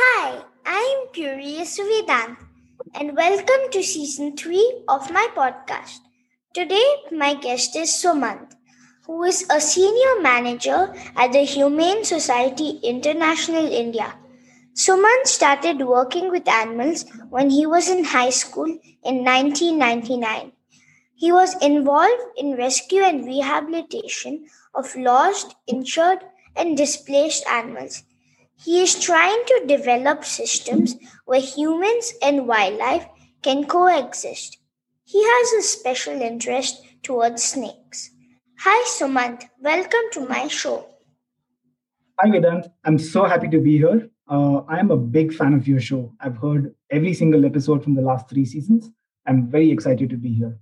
Hi, I'm Purius Vedant, and welcome to season 3 of my podcast. Today, my guest is Sumant, who is a senior manager at the Humane Society International India. Sumant started working with animals when he was in high school in 1999. He was involved in rescue and rehabilitation of lost, injured, and displaced animals. He is trying to develop systems where humans and wildlife can coexist. He has a special interest towards snakes. Hi, Sumant. Welcome to my show. Hi, Vedant. I'm so happy to be here. Uh, I'm a big fan of your show. I've heard every single episode from the last three seasons. I'm very excited to be here.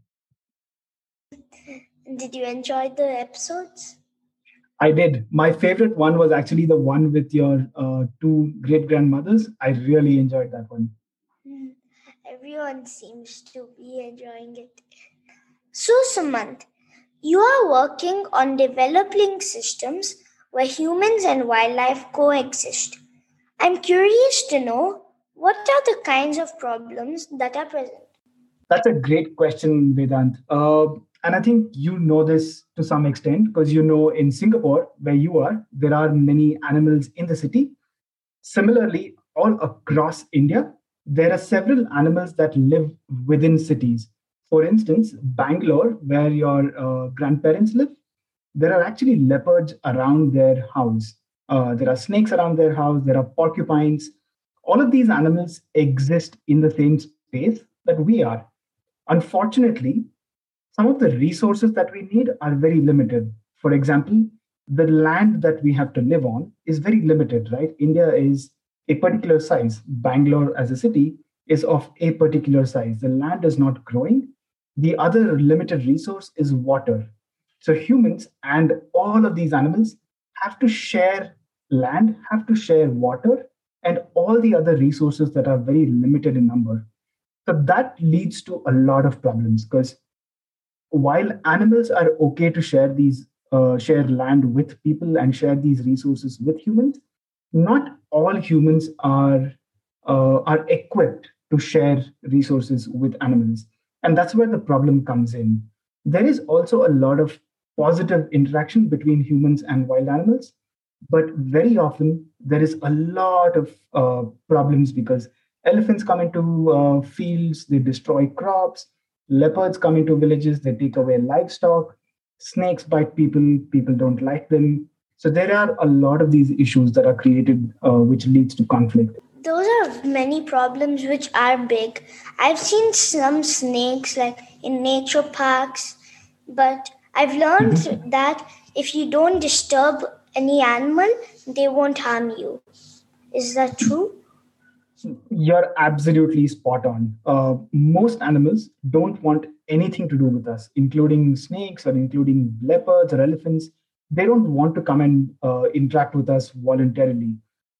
Did you enjoy the episodes? I did. My favorite one was actually the one with your uh, two great grandmothers. I really enjoyed that one. Hmm. Everyone seems to be enjoying it. So, Sumant, you are working on developing systems where humans and wildlife coexist. I'm curious to know what are the kinds of problems that are present? That's a great question, Vedant. Uh, and I think you know this to some extent because you know in Singapore, where you are, there are many animals in the city. Similarly, all across India, there are several animals that live within cities. For instance, Bangalore, where your uh, grandparents live, there are actually leopards around their house. Uh, there are snakes around their house. There are porcupines. All of these animals exist in the same space that we are. Unfortunately, some of the resources that we need are very limited. For example, the land that we have to live on is very limited, right? India is a particular size. Bangalore as a city is of a particular size. The land is not growing. The other limited resource is water. So humans and all of these animals have to share land, have to share water, and all the other resources that are very limited in number. So that leads to a lot of problems because while animals are okay to share these uh, share land with people and share these resources with humans, not all humans are uh, are equipped to share resources with animals, and that's where the problem comes in. There is also a lot of positive interaction between humans and wild animals, but very often there is a lot of uh, problems because elephants come into uh, fields, they destroy crops Leopards come into villages, they take away livestock. Snakes bite people, people don't like them. So there are a lot of these issues that are created, uh, which leads to conflict. Those are many problems which are big. I've seen some snakes like in nature parks, but I've learned mm-hmm. that if you don't disturb any animal, they won't harm you. Is that true? You're absolutely spot on. Uh, most animals don't want anything to do with us, including snakes or including leopards or elephants. They don't want to come and uh, interact with us voluntarily.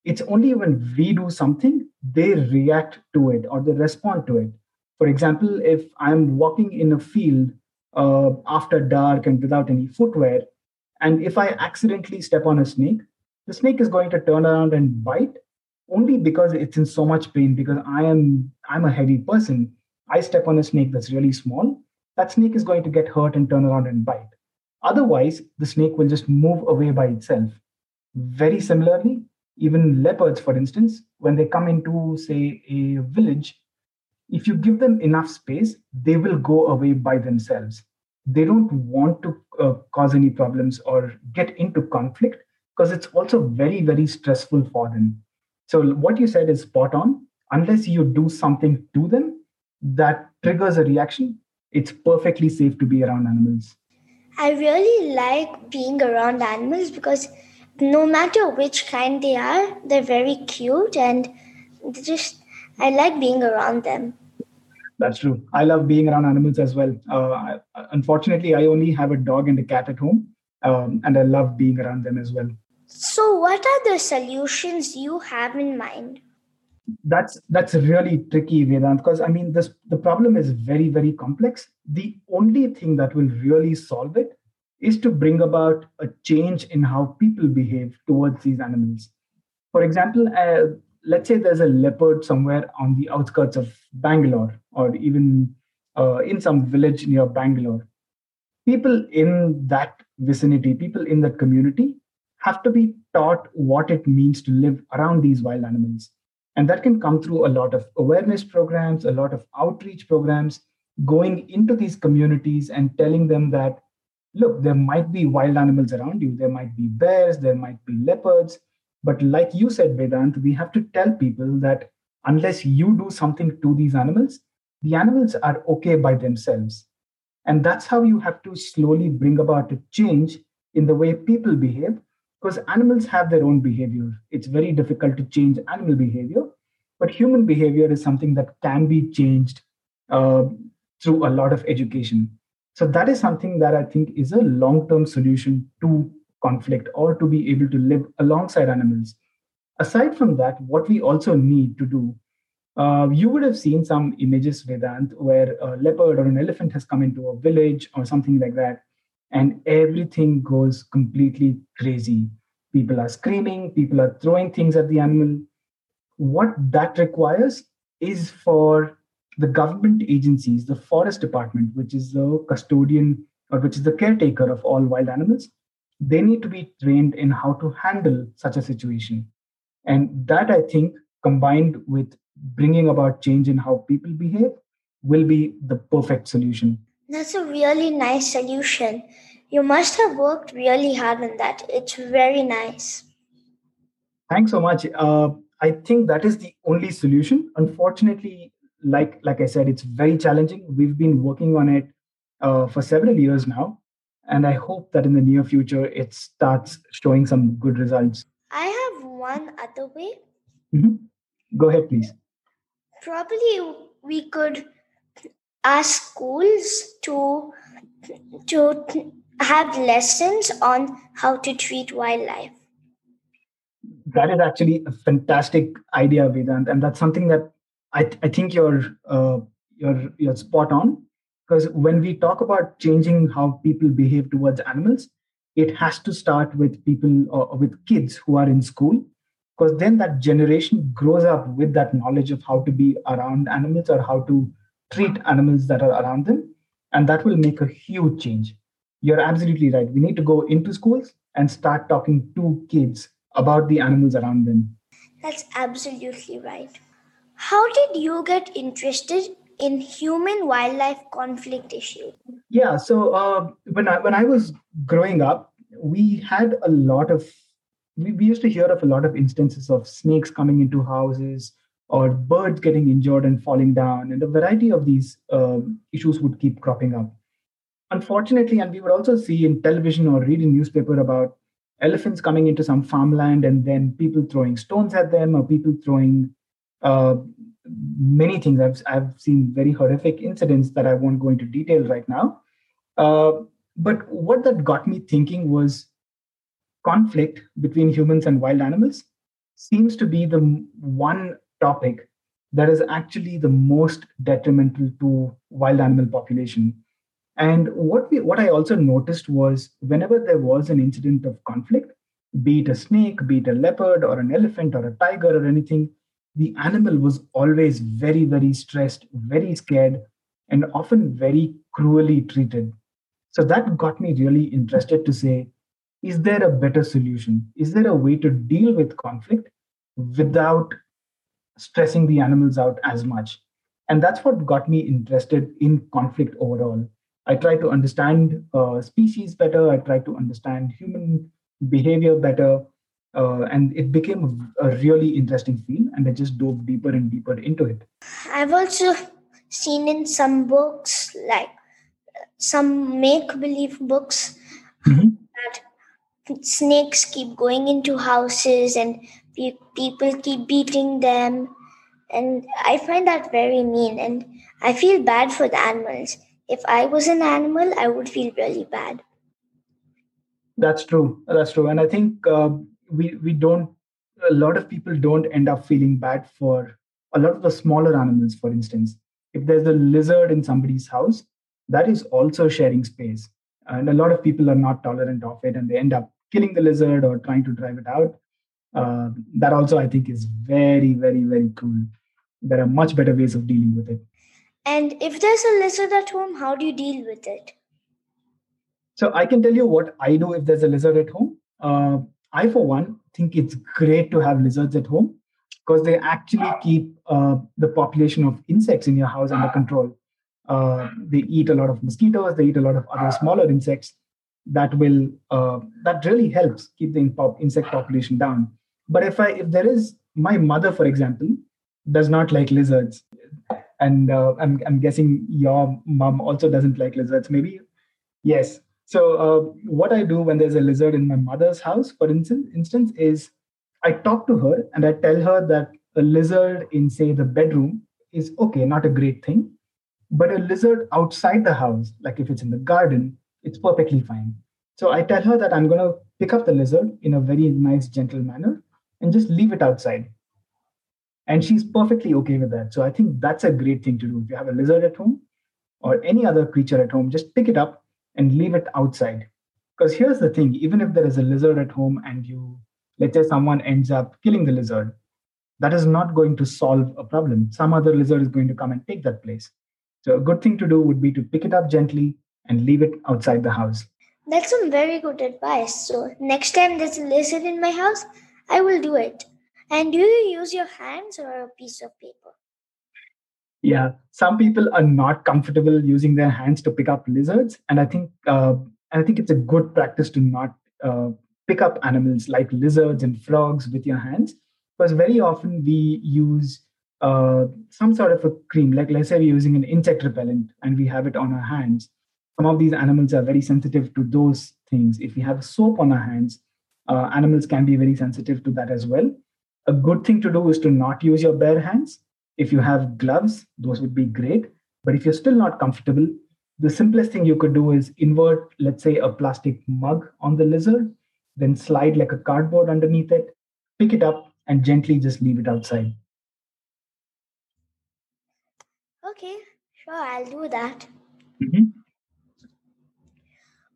It's only when we do something, they react to it or they respond to it. For example, if I'm walking in a field uh, after dark and without any footwear, and if I accidentally step on a snake, the snake is going to turn around and bite only because it's in so much pain because i am i'm a heavy person. I step on a snake that's really small. That snake is going to get hurt and turn around and bite. Otherwise the snake will just move away by itself. Very similarly even leopards for instance when they come into say a village if you give them enough space they will go away by themselves they don't want to uh, cause any problems or get into conflict because it's also very very stressful for them so what you said is spot on. Unless you do something to them that triggers a reaction, it's perfectly safe to be around animals. I really like being around animals because no matter which kind they are, they're very cute and just I like being around them. That's true. I love being around animals as well. Uh, I, unfortunately, I only have a dog and a cat at home, um, and I love being around them as well. So, what are the solutions you have in mind? That's that's really tricky, Vedant, because I mean this the problem is very, very complex. The only thing that will really solve it is to bring about a change in how people behave towards these animals. For example, uh, let's say there's a leopard somewhere on the outskirts of Bangalore or even uh, in some village near Bangalore. People in that vicinity, people in that community have to be taught what it means to live around these wild animals. And that can come through a lot of awareness programs, a lot of outreach programs, going into these communities and telling them that, look, there might be wild animals around you. There might be bears, there might be leopards. But like you said, Vedant, we have to tell people that unless you do something to these animals, the animals are okay by themselves. And that's how you have to slowly bring about a change in the way people behave because animals have their own behavior. It's very difficult to change animal behavior, but human behavior is something that can be changed uh, through a lot of education. So that is something that I think is a long-term solution to conflict or to be able to live alongside animals. Aside from that, what we also need to do, uh, you would have seen some images, Vedant, where a leopard or an elephant has come into a village or something like that and everything goes completely crazy. People are screaming, people are throwing things at the animal. What that requires is for the government agencies, the forest department, which is the custodian or which is the caretaker of all wild animals, they need to be trained in how to handle such a situation. And that, I think, combined with bringing about change in how people behave, will be the perfect solution. That's a really nice solution. You must have worked really hard on that. It's very nice. Thanks so much. Uh, I think that is the only solution. Unfortunately, like like I said, it's very challenging. We've been working on it uh, for several years now, and I hope that in the near future it starts showing some good results. I have one other way. Mm-hmm. Go ahead, please. Probably we could ask schools to to have lessons on how to treat wildlife. That is actually a fantastic idea, Vedant, and that's something that I, I think you're uh, you're you're spot on. Because when we talk about changing how people behave towards animals, it has to start with people or with kids who are in school because then that generation grows up with that knowledge of how to be around animals or how to treat animals that are around them. And that will make a huge change. You're absolutely right. We need to go into schools and start talking to kids about the animals around them. That's absolutely right. How did you get interested in human wildlife conflict issue? Yeah, so uh, when I when I was growing up, we had a lot of we, we used to hear of a lot of instances of snakes coming into houses or birds getting injured and falling down, and a variety of these um, issues would keep cropping up. Unfortunately, and we would also see in television or read in newspaper about elephants coming into some farmland and then people throwing stones at them or people throwing uh, many things. I've, I've seen very horrific incidents that I won't go into detail right now. Uh, but what that got me thinking was conflict between humans and wild animals seems to be the one topic that is actually the most detrimental to wild animal population. And what we what I also noticed was whenever there was an incident of conflict, be it a snake, be it a leopard or an elephant or a tiger or anything, the animal was always very, very stressed, very scared, and often very cruelly treated. So that got me really interested to say, is there a better solution? Is there a way to deal with conflict without stressing the animals out as much. And that's what got me interested in conflict overall. I try to understand uh, species better, I try to understand human behavior better, uh, and it became a really interesting field, and I just dove deeper and deeper into it. I've also seen in some books, like some make believe books, mm-hmm. that snakes keep going into houses and people keep beating them. And i find that very mean and i feel bad for the animals. If i was an animal i would feel really bad. That's true. That's true. And i think uh, we we don't a lot of people don't end up feeling bad for a lot of the smaller animals, for instance, if there's a lizard in somebody's house, that is also sharing space. And a lot of people are not tolerant of it and they end up killing the lizard or trying to drive it out. Uh, that also, I think, is very, very, very cool. There are much better ways of dealing with it. And if there's a lizard at home, how do you deal with it? So I can tell you what I do if there's a lizard at home. Uh, I, for one, think it's great to have lizards at home because they actually keep uh, the population of insects in your house under control. Uh, they eat a lot of mosquitoes, they eat a lot of other smaller insects. That will uh, that really helps keep the insect population down. But if I if there is my mother, for example, does not like lizards, and uh, I'm I'm guessing your mom also doesn't like lizards. Maybe yes. So uh, what I do when there's a lizard in my mother's house, for instance, instance is I talk to her and I tell her that a lizard in, say, the bedroom is okay, not a great thing. But a lizard outside the house, like if it's in the garden, it's perfectly fine. So I tell her that I'm going to pick up the lizard in a very nice, gentle manner and just leave it outside. And she's perfectly okay with that. So I think that's a great thing to do. If you have a lizard at home or any other creature at home, just pick it up and leave it outside. Because here's the thing even if there is a lizard at home and you let's say someone ends up killing the lizard, that is not going to solve a problem. Some other lizard is going to come and take that place. So a good thing to do would be to pick it up gently and leave it outside the house. That's some very good advice. So next time there's a lizard in my house, I will do it. And do you use your hands or a piece of paper? Yeah, some people are not comfortable using their hands to pick up lizards, and I think uh, I think it's a good practice to not uh, pick up animals like lizards and frogs with your hands because very often we use uh, some sort of a cream. Like let's say we're using an insect repellent and we have it on our hands. Some of these animals are very sensitive to those things. If we have soap on our hands uh, animals can be very sensitive to that as well. A good thing to do is to not use your bare hands if you have gloves those would be great but if you're still not comfortable the simplest thing you could do is invert let's say a plastic mug on the lizard then slide like a cardboard underneath it, pick it up, and gently just leave it outside. Okay, sure, I'll do that. Mm-hmm.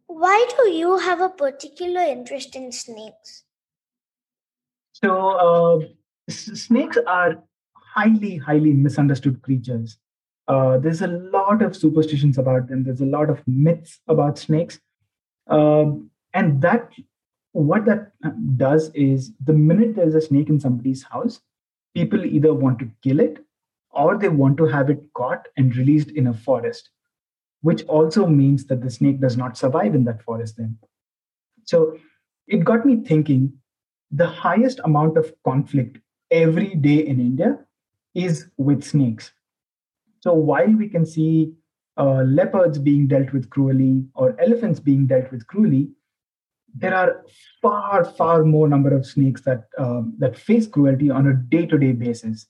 Why do you have a particular interest in snakes? So, uh, s- snakes are highly, highly misunderstood creatures. Uh, there's a lot of superstitions about them. There's a lot of myths about snakes, um, and that what that does is the minute there's a snake in somebody's house, people either want to kill it or they want to have it caught and released in a forest, which also means that the snake does not survive in that forest then. So it got me thinking the highest amount of conflict every day in India is with snakes. So while we can see uh, leopards being dealt with cruelly or elephants being dealt with cruelly, there are far far more number of snakes that um, that face cruelty on a day-to-day basis.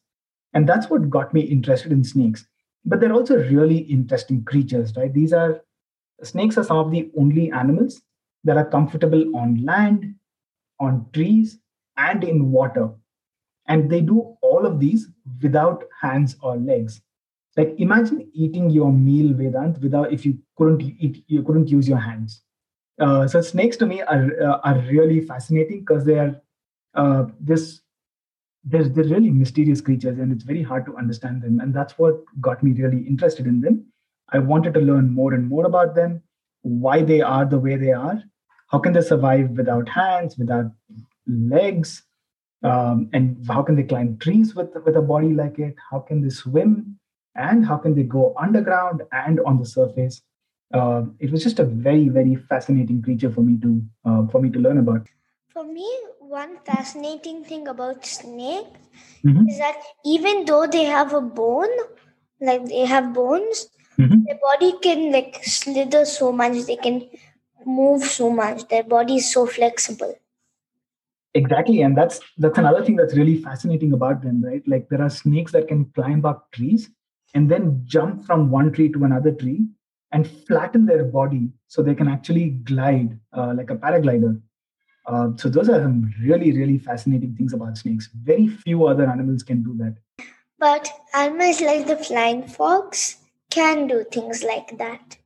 And that's what got me interested in snakes. But they're also really interesting creatures right? These are snakes are some of the only animals that are comfortable on land on trees and in water. And they do all of these without hands or legs. Like imagine eating your meal vedant without if you couldn't eat you couldn't use your hands. Uh, so snakes to me are uh, are really fascinating because they are uh, this they're, they're really mysterious creatures and it's very hard to understand them. And that's what got me really interested in them. I wanted to learn more and more about them why they are the way they are how can they survive without hands without legs um, and how can they climb trees with with a body like it? How can they swim? And how can they go underground and on the surface? Uh, it was just a very very fascinating creature for me to uh, for me to learn about. For me one fascinating thing about snakes mm-hmm. is that even though they have a bone like they have bones mm-hmm. their body can like slither so much they can move so much their body is so flexible exactly and that's that's another thing that's really fascinating about them right like there are snakes that can climb up trees and then jump from one tree to another tree and flatten their body so they can actually glide uh, like a paraglider. Uh, so those are some really, really fascinating things about snakes. Very few other animals can do that. But animals like the flying fox can do things like that.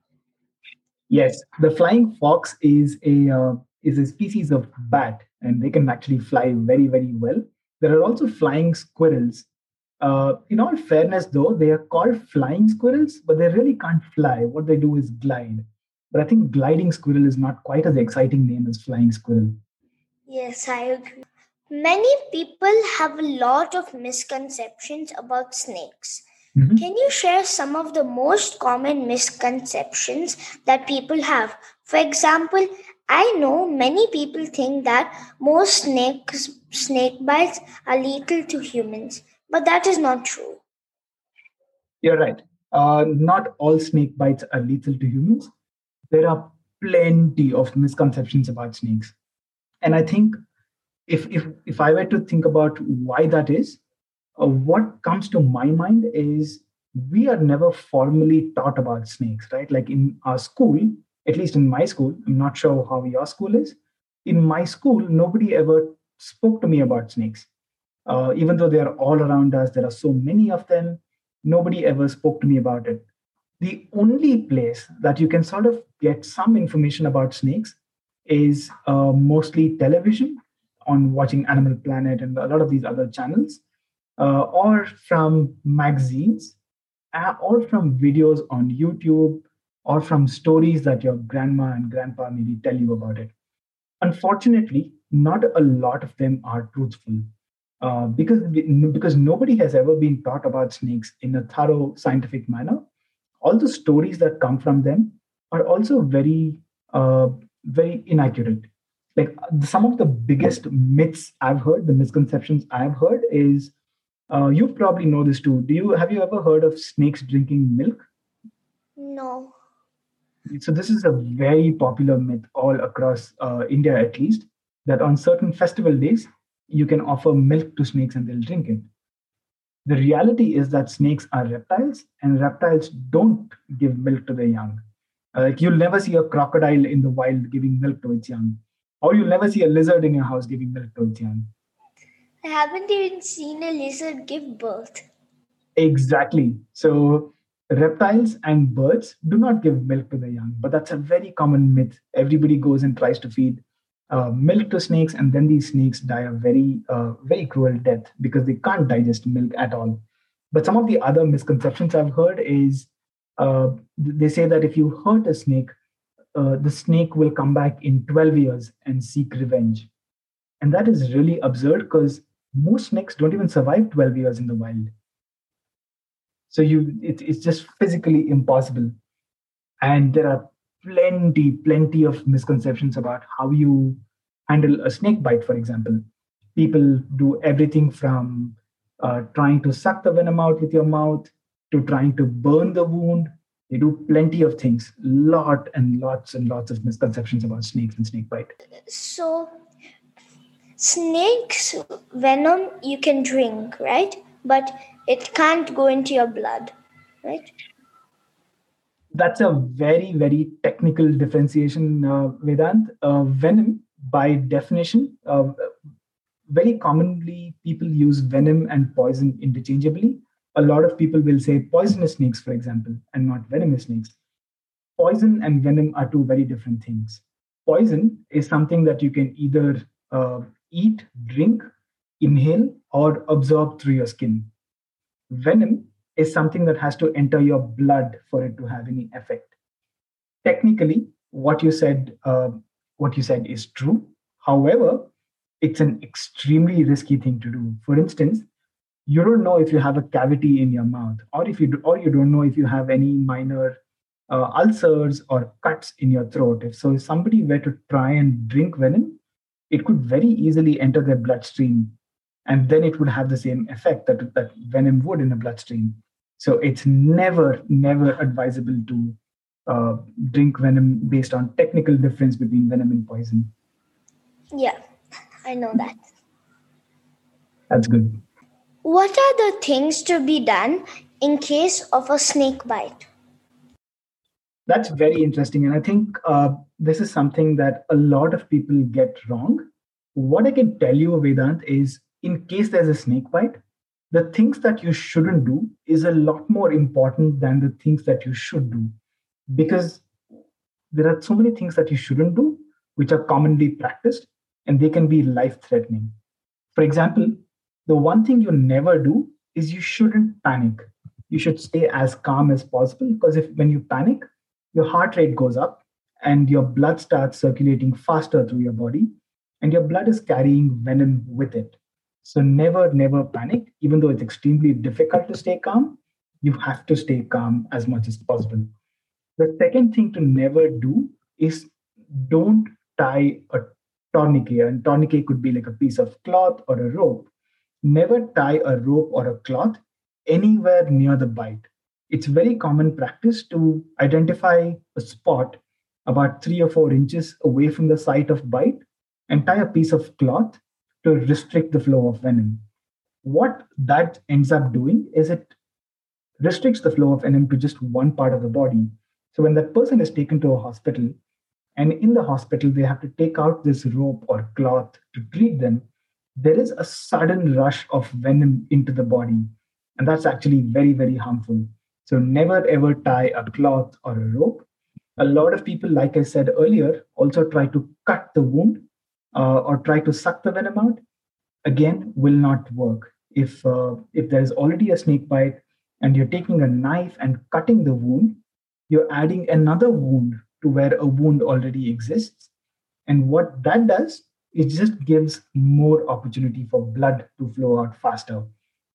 Yes, the flying fox is a uh, is a species of bat, and they can actually fly very very well. There are also flying squirrels. Uh, in all fairness, though, they are called flying squirrels, but they really can't fly. What they do is glide. But I think gliding squirrel is not quite as exciting name as flying squirrel. Yes, I agree. Many people have a lot of misconceptions about snakes. Mhm. Can you share some of the most common misconceptions that people have? For example, I know many people think that most snakes snake bites are lethal to humans, but that is not true. You're right. Uh, not all snake bites are lethal to humans. There are plenty of misconceptions about snakes, and I think if if if I were to think about why that is, uh, what comes to my mind is we are never formally taught about snakes, right? Like in our school, at least in my school, I'm not sure how your school is. In my school, nobody ever spoke to me about snakes. Uh, even though they are all around us, there are so many of them. Nobody ever spoke to me about it. The only place that you can sort of get some information about snakes is uh, mostly television on watching Animal Planet and a lot of these other channels, uh, or from magazines, uh, or from videos on YouTube, or from stories that your grandma and grandpa maybe tell you about it. Unfortunately, not a lot of them are truthful. Uh, because because nobody has ever been taught about snakes in a thorough scientific manner. All the stories that come from them are also very uh, very inaccurate. Like some of the biggest myths I've heard, the misconceptions I've heard is uh, you probably know this too. Do you have you ever heard of snakes drinking milk? No. So this is a very popular myth all across uh, India, at least, that on certain festival days you can offer milk to snakes and they'll drink it. The reality is that snakes are reptiles, and reptiles don't give milk to their young. Uh, like you'll never see a crocodile in the wild giving milk to its young, or you'll never see a lizard in your house giving milk to its young. I haven't even seen a lizard give birth. Exactly. So reptiles and birds do not give milk to the young, but that's a very common myth. Everybody goes and tries to feed uh, milk to snakes, and then these snakes die a very, uh, very cruel death because they can't digest milk at all. But some of the other misconceptions I've heard is uh, they say that if you hurt a snake, uh, the snake will come back in 12 years and seek revenge. And that is really absurd because most snakes don't even survive 12 years in the wild. So you, it, it's just physically impossible. And there are plenty, plenty of misconceptions about how you handle a snake bite, for example. People do everything from uh, trying to suck the venom out with your mouth to trying to burn the wound. They do plenty of things, lot and lots and lots of misconceptions about snakes and snake bite. So, snakes venom you can drink, right? But it can't go into your blood, right? That's a very, very technical differentiation, uh, Vedant. Uh, venom, by definition, uh, very commonly people use venom and poison interchangeably. A lot of people will say poisonous snakes, for example, and not venomous snakes. Poison and venom are two very different things. Poison is something that you can either uh, eat, drink, inhale, or absorb through your skin. Venom is something that has to enter your blood for it to have any effect. Technically, what you said, uh, what you said is true. However, it's an extremely risky thing to do. For instance, you don't know if you have a cavity in your mouth, or if you do, or you don't know if you have any minor uh, ulcers or cuts in your throat. If so, if somebody were to try and drink venom, it could very easily enter their bloodstream, and then it would have the same effect that that venom would in the bloodstream. So it's never, never advisable to uh, drink venom based on technical difference between venom and poison. Yeah, I know that. That's good. What are the things to be done in case of a snake bite? That's very interesting. And I think uh, this is something that a lot of people get wrong. What I can tell you, Vedant, is in case there's a snake bite, the things that you shouldn't do is a lot more important than the things that you should do. Because there are so many things that you shouldn't do which are commonly practiced and they can be life threatening for example the one thing you never do is you shouldn't panic. You should stay as calm as possible because if when you panic your heart rate goes up and your blood starts circulating faster through your body and your blood is carrying venom with it so never, never panic. Even though it's extremely difficult to stay calm, you have to stay calm as much as possible. The second thing to never do is don't tie a tourniquet. And tourniquet could be like a piece of cloth or a rope. Never tie a rope or a cloth anywhere near the bite. It's very common practice to identify a spot about three or four inches away from the site of bite and tie a piece of cloth to restrict the flow of venom. What that ends up doing is it restricts the flow of venom to just one part of the body. So when that person is taken to a hospital, and in the hospital they have to take out this rope or cloth to treat them, there is a sudden rush of venom into the body. And that's actually very, very harmful. So never ever tie a cloth or a rope. A lot of people, like I said earlier, also try to cut the wound uh, or try to suck the venom out, again, will not work. If, uh, if there is already a snake bite and you're taking a knife and cutting the wound, you're adding another wound to where a wound already exists. And what that does, it just gives more opportunity for blood to flow out faster.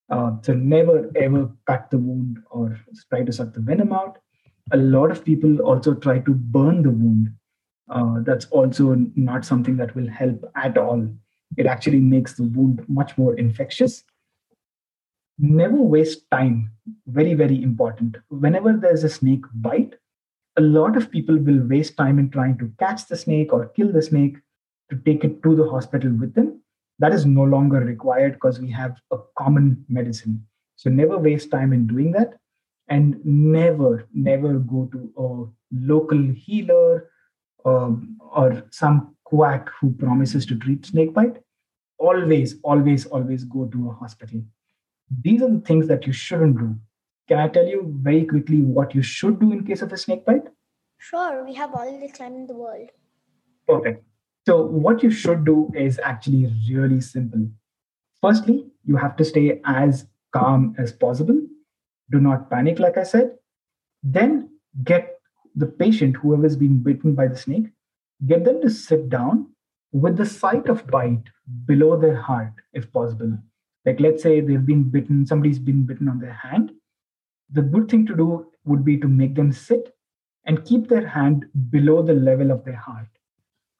Uh, so never ever cut the wound or try to suck the venom out. A lot of people also try to burn the wound Uh, that's also not something that will help at all. It actually makes the wound much more infectious. Never waste time. Very, very important. Whenever there's a snake bite, a lot of people will waste time in trying to catch the snake or kill the snake to take it to the hospital with them. That is no longer required because we have a common medicine. So never waste time in doing that. And never, never go to a local healer um, or some quack who promises to treat snakebite, always, always, always go to a hospital. These are the things that you shouldn't do. Can I tell you very quickly what you should do in case of a snakebite? Sure, we have all the time in the world. Perfect. So, what you should do is actually really simple. Firstly, you have to stay as calm as possible. Do not panic, like I said. Then get the patient, whoever has been bitten by the snake, get them to sit down with the site of bite below their heart, if possible. Like, let's say they've been bitten, somebody's been bitten on their hand. The good thing to do would be to make them sit and keep their hand below the level of their heart.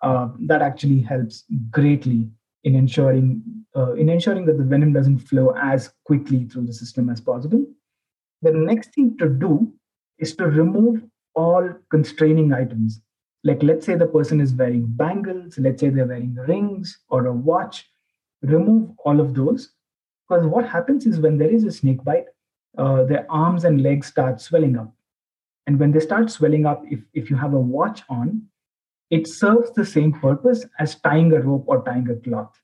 Uh, that actually helps greatly in ensuring uh, in ensuring that the venom doesn't flow as quickly through the system as possible. The next thing to do is to remove all constraining items. Like, let's say the person is wearing bangles, let's say they're wearing rings or a watch. Remove all of those. Because what happens is when there is a snake bite, uh, their arms and legs start swelling up. And when they start swelling up, if, if you have a watch on, it serves the same purpose as tying a rope or tying a cloth.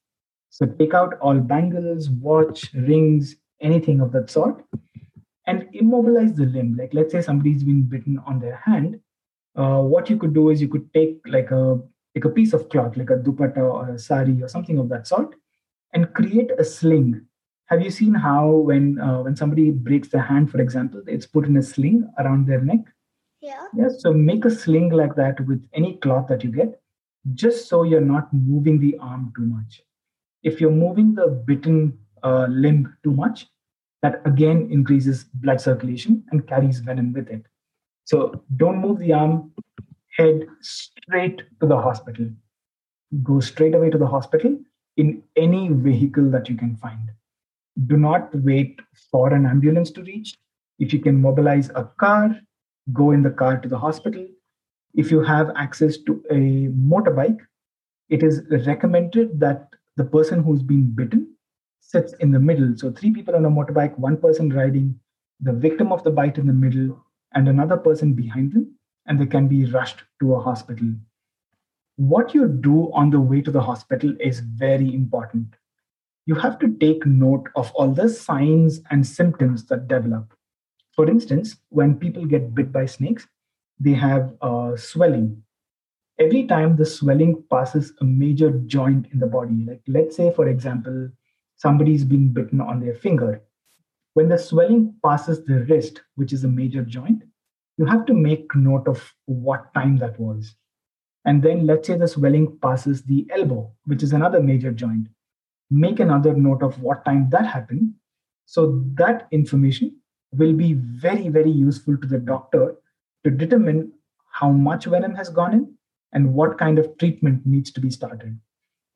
So take out all bangles, watch, rings, anything of that sort, and immobilize the limb. Like let's say somebody's been bitten on their hand. Uh, what you could do is you could take like a like a piece of cloth, like a dupatta or a sari or something of that sort, and create a sling. Have you seen how when uh, when somebody breaks their hand, for example, it's put in a sling around their neck? Yeah. Yeah. So make a sling like that with any cloth that you get, just so you're not moving the arm too much. If you're moving the bitten uh, limb too much, that again increases blood circulation and carries venom with it. So don't move the arm, head straight to the hospital. Go straight away to the hospital in any vehicle that you can find. Do not wait for an ambulance to reach. If you can mobilize a car, go in the car to the hospital. If you have access to a motorbike, it is recommended that the person who's been bitten sits in the middle. So three people on a motorbike, one person riding, the victim of the bite in the middle, and another person behind them, and they can be rushed to a hospital. What you do on the way to the hospital is very important. you have to take note of all the signs and symptoms that develop. For instance, when people get bit by snakes, they have uh, swelling. Every time the swelling passes a major joint in the body, like let's say, for example, somebody's been bitten on their finger. When the swelling passes the wrist, which is a major joint, you have to make note of what time that was. And then let's say the swelling passes the elbow, which is another major joint. Make another note of what time that happened. So that information will be very, very useful to the doctor to determine how much venom has gone in and what kind of treatment needs to be started.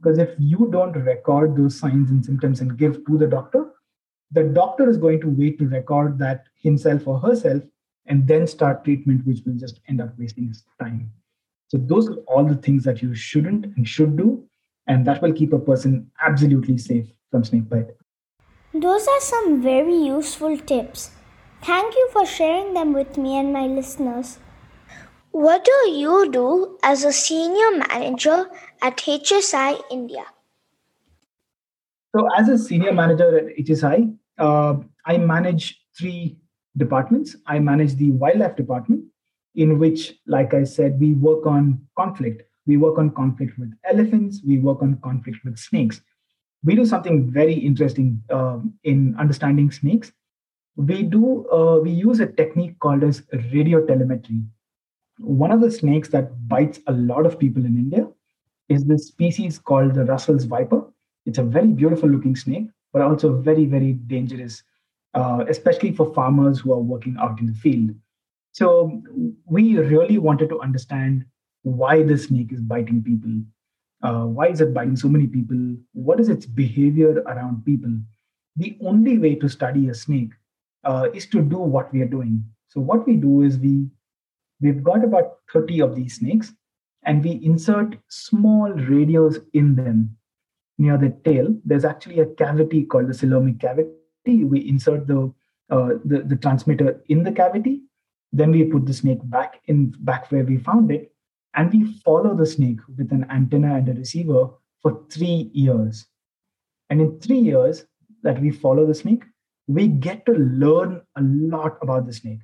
Because if you don't record those signs and symptoms and give to the doctor, the doctor is going to wait to record that himself or herself and then start treatment, which will just end up wasting his time. So, those are all the things that you shouldn't and should do, and that will keep a person absolutely safe from snake bite. Those are some very useful tips. Thank you for sharing them with me and my listeners. What do you do as a senior manager at HSI India? So, as a senior manager at HSI, uh, I manage three departments. I manage the wildlife department, in which, like I said, we work on conflict. We work on conflict with elephants, we work on conflict with snakes. We do something very interesting uh, in understanding snakes we do uh, we use a technique called as radio telemetry one of the snakes that bites a lot of people in india is this species called the russell's viper. It's a very beautiful looking snake but also very very dangerous uh, especially for farmers who are working out in the field. So we really wanted to understand why the snake is biting people. Uh, why is it biting so many people? What is its behavior around people? The only way to study a snake uh, is to do what we are doing. So what we do is we we've got about 30 of these snakes and we insert small radios in them near the tail. There's actually a cavity called the coelomic cavity. We insert the, uh, the the transmitter in the cavity. Then we put the snake back in back where we found it, and we follow the snake with an antenna and a receiver for three years. And in three years that we follow the snake, we get to learn a lot about the snake.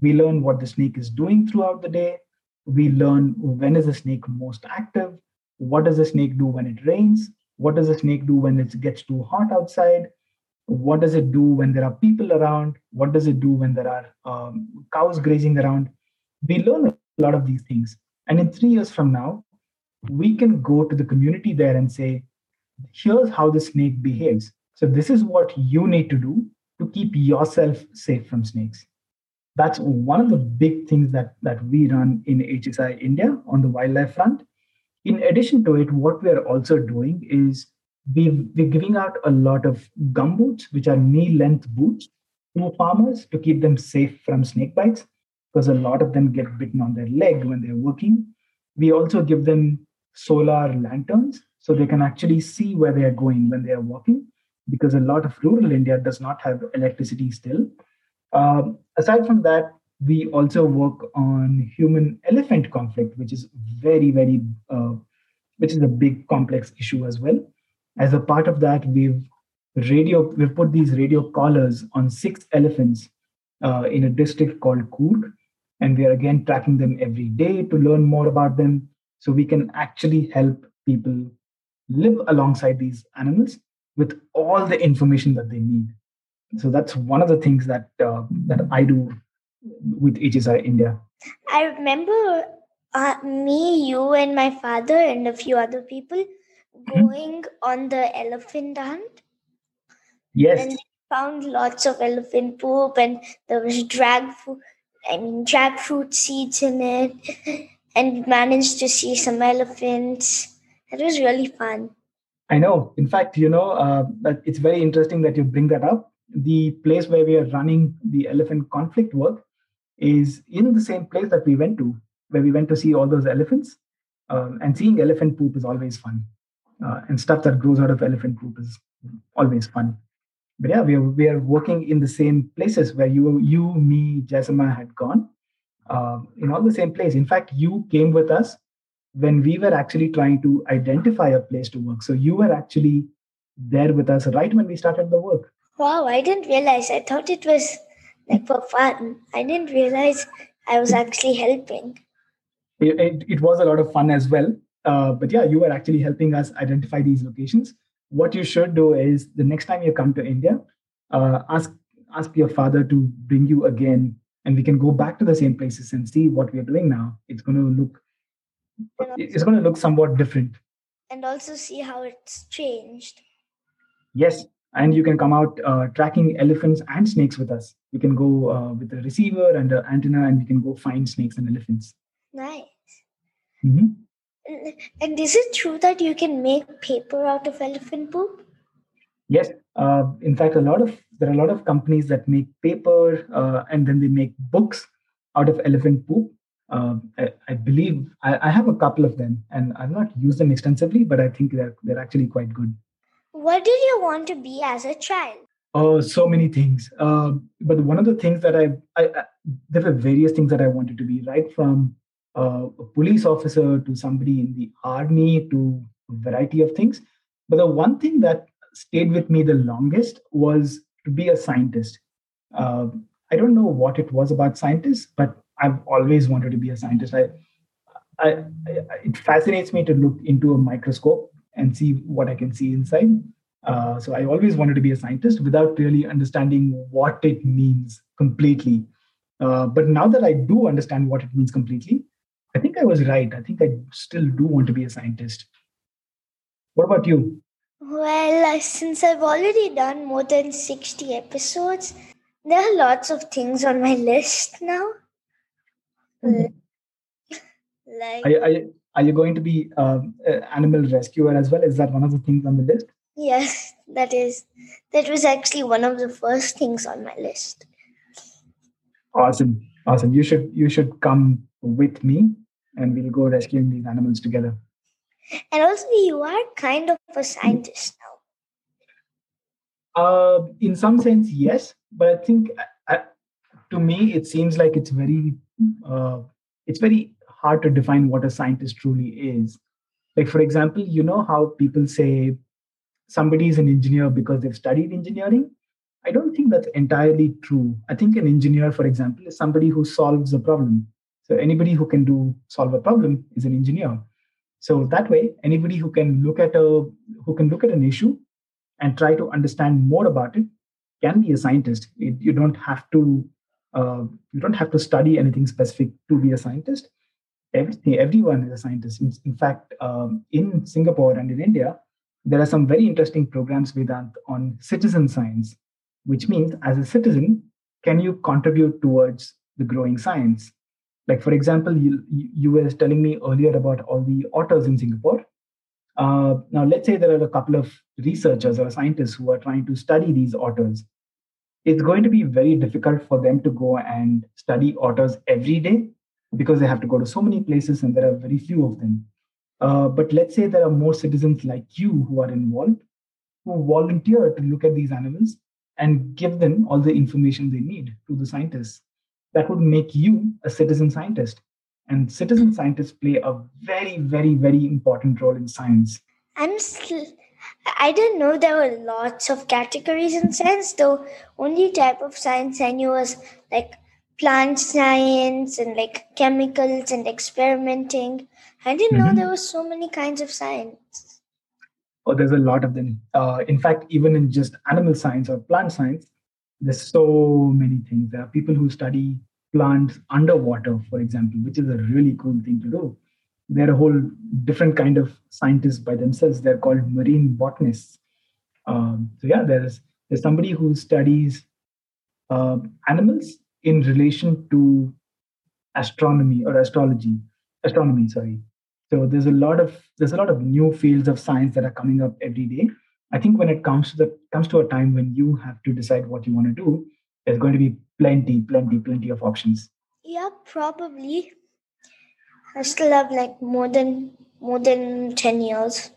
We learn what the snake is doing throughout the day. We learn when is the snake most active. What does the snake do when it rains? What does the snake do when it gets too hot outside? What does it do when there are people around? What does it do when there are um, cows grazing around? We learn a lot of these things. And in three years from now, we can go to the community there and say, here's how the snake behaves so this is what you need to do to keep yourself safe from snakes. That's one of the big things that, that we run in HSI India on the wildlife front. In addition to it, what we are also doing is we we're giving out a lot of gum boots, which are knee length boots to farmers to keep them safe from snake bites, because a lot of them get bitten on their leg when they're working. We also give them solar lanterns so they can actually see where they are going when they are walking because a lot of rural India does not have electricity still. Um, aside from that, we also work on human elephant conflict, which is very, very, uh, which is a big complex issue as well. As a part of that, we've radio, we've put these radio collars on six elephants uh, in a district called Coorg, and we are again tracking them every day to learn more about them, so we can actually help people live alongside these animals with all the information that they need. So that's one of the things that uh, that I do with HSI India. I remember uh, me, you, and my father, and a few other people mm-hmm. going mm-hmm. on the elephant hunt. Yes. And found lots of elephant poop, and there was drag food. I mean, drag fruit seeds in it, and managed to see some elephants. It was really fun. I know. In fact, you know, uh, it's very interesting that you bring that up. The place where we are running the elephant conflict work is in the same place that we went to, where we went to see all those elephants. Um, and seeing elephant poop is always fun. Uh, and stuff that grows out of elephant poop is always fun. But yeah, we are, we are working in the same places where you, you, me, Jasima had gone, uh, in all the same place. In fact, you came with us when we were actually trying to identify a place to work. So you were actually there with us right when we started the work. Wow, I didn't realize. I thought it was like for fun. I didn't realize I was actually helping. It, it, it was a lot of fun as well. Uh, but yeah, you were actually helping us identify these locations. What you should do is the next time you come to India, uh, ask ask your father to bring you again, and we can go back to the same places and see what we are doing now. It's going to look it's going to look somewhat different. And also see how it's changed. Yes, and you can come out uh, tracking elephants and snakes with us. We can go uh, with a receiver and an antenna, and we can go find snakes and elephants. Nice. Mm-hmm. And is it true that you can make paper out of elephant poop? Yes. Uh, in fact, a lot of there are a lot of companies that make paper uh, and then they make books out of elephant poop. Uh, I, I, believe I, I, have a couple of them, and I've not used them extensively, but I think they're they're actually quite good. What did you want to be as a child? Oh, so many things. Uh, but one of the things that I, I, I, there were various things that I wanted to be, right from uh, a police officer to somebody in the army to a variety of things. But the one thing that stayed with me the longest was to be a scientist. Uh, I don't know what it was about scientists, but I've always wanted to be a scientist. I, I, I, it fascinates me to look into a microscope and see what I can see inside. Uh, so I always wanted to be a scientist without really understanding what it means completely. Uh, but now that I do understand what it means completely, I think I was right. I think I still do want to be a scientist. What about you? Well, since I've already done more than 60 episodes, there are lots of things on my list now. Mm-hmm. Like, are, are, you going to be um, an animal rescuer as well? Is that one of the things on the list? Yes, that is. That was actually one of the first things on my list. Awesome, awesome. You should you should come with me and we'll go rescuing these animals together. And also, you are kind of a scientist now. Uh, in some sense, yes, but I think uh, to me it seems like it's very uh, it's very hard to define what a scientist truly is. Like for example, you know how people say somebody is an engineer because they've studied engineering. I don't think that's entirely true. I think an engineer, for example, is somebody who solves a problem. So anybody who can do solve a problem is an engineer. So that way, anybody who can look at a who can look at an issue and try to understand more about it can be a scientist. It, you don't have to uh, you don't have to study anything specific to be a scientist. Everything, everyone is a scientist. In, in fact, um, in Singapore and in India, there are some very interesting programs Vedant on citizen science, which means as a citizen, can you contribute towards the growing science? Like, for example, you, you were telling me earlier about all the otters in Singapore. Uh, now, let's say there are a couple of researchers or scientists who are trying to study these otters. It's going to be very difficult for them to go and study otters every day because they have to go to so many places and there are very few of them. Uh, but let's say there are more citizens like you who are involved, who volunteer to look at these animals and give them all the information they need to the scientists that would make you a citizen scientist. And citizen scientists play a very, very, very important role in science. I'm I didn't know there were lots of categories in science. though only type of science I knew was like plant science and like chemicals and experimenting. I didn't mm-hmm. know there were so many kinds of science. Oh, there's a lot of them. Uh, in fact, even in just animal science or plant science, there's so many things. There are people who study plants underwater, for example, which is a really cool thing to do. They're a whole different kind of scientists by themselves. They're called marine botanists. Um, so yeah, there's there's somebody who studies uh, animals in relation to astronomy or astrology, astronomy. Sorry. So there's a lot of there's a lot of new fields of science that are coming up every day. I think when it comes to the comes to a time when you have to decide what you want to do, there's going to be plenty, plenty, plenty of options. Yeah, probably. I still have like more than more than ten years.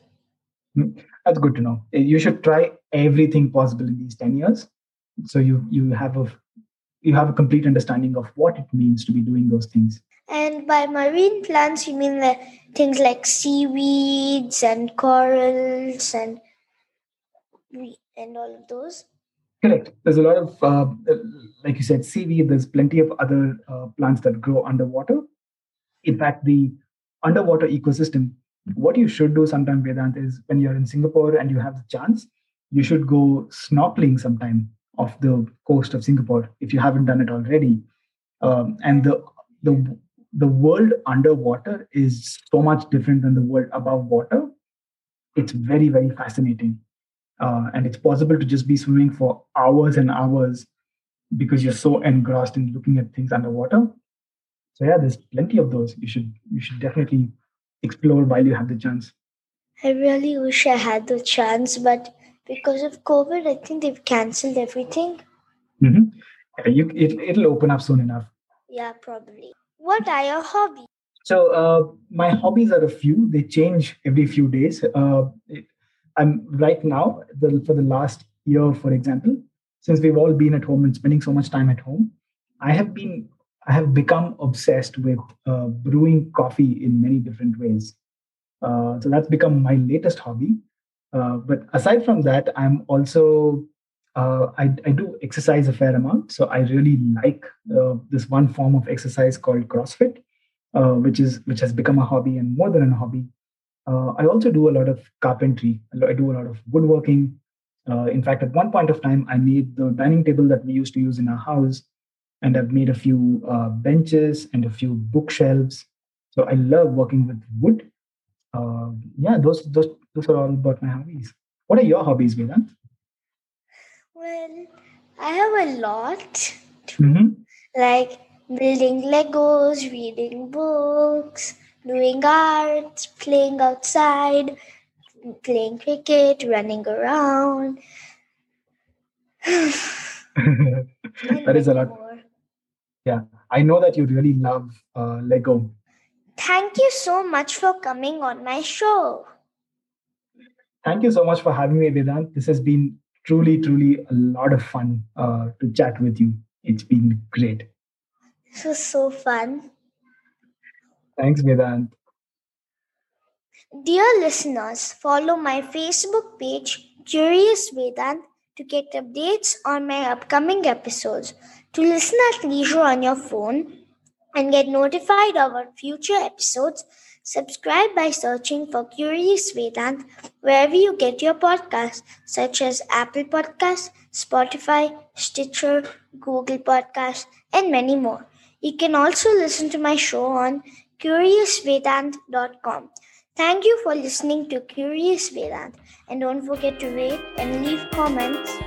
Hmm, that's good to know. You should try everything possible in these ten years, so you you have a you have a complete understanding of what it means to be doing those things. And by marine plants, you mean the things like seaweeds and corals and and all of those? Correct. There's a lot of, uh, like you said, seaweed. There's plenty of other uh, plants that grow underwater. In fact, the underwater ecosystem, what you should do sometime, Vedant, is when you're in Singapore and you have the chance, you should go snorkeling sometime off the coast of Singapore if you haven't done it already. Um, and the the the world underwater is so much different than the world above water. It's very very fascinating, uh, and it's possible to just be swimming for hours and hours because you're so engrossed in looking at things underwater. So yeah, there's plenty of those. You should you should definitely explore while you have the chance. I really wish I had the chance, but because of COVID, I think they've cancelled everything. Mm-hmm. Yeah, you, it, it'll open up soon enough. Yeah, probably. What are your hobbies? So uh, my hobbies are a few. They change every few days. Uh, I'm right now the, for the last year, for example, since we've all been at home and spending so much time at home, I have been I have become obsessed with uh, brewing coffee in many different ways. Uh, so that's become my latest hobby. Uh, but aside from that, I'm also uh, I, I, do exercise a fair amount. So I really like uh, this one form of exercise called CrossFit, uh, which is which has become a hobby and more than a hobby. Uh, I also do a lot of carpentry. I do a lot of woodworking. in fact, at one point of time, I made the dining table that we used to use in our house, and I've made a few benches and a few bookshelves. So I love working with wood. yeah, those those those are all about my hobbies. What are your hobbies, Vedant? Well, I have a lot. Mm-hmm. Like building Legos, reading books, doing art, playing outside, playing cricket, running around. that is a lot. More. Yeah, I know that you really love uh, Lego. Thank you so much for coming on my show. Thank you so much for having me, Vedant. This has been truly, truly a lot of fun uh, to chat with you. It's been great. This was so fun. Thanks, Vedant. Dear listeners, follow my Facebook page, Curious Vedant, to get updates on my upcoming episodes. To listen at leisure on your phone and get notified of our future episodes, Subscribe by searching for Curious Vedant wherever you get your podcasts, such as Apple Podcasts, Spotify, Stitcher, Google Podcasts, and many more. You can also listen to my show on CuriousVedant.com. Thank you for listening to Curious Vedant, and don't forget to rate and leave comments.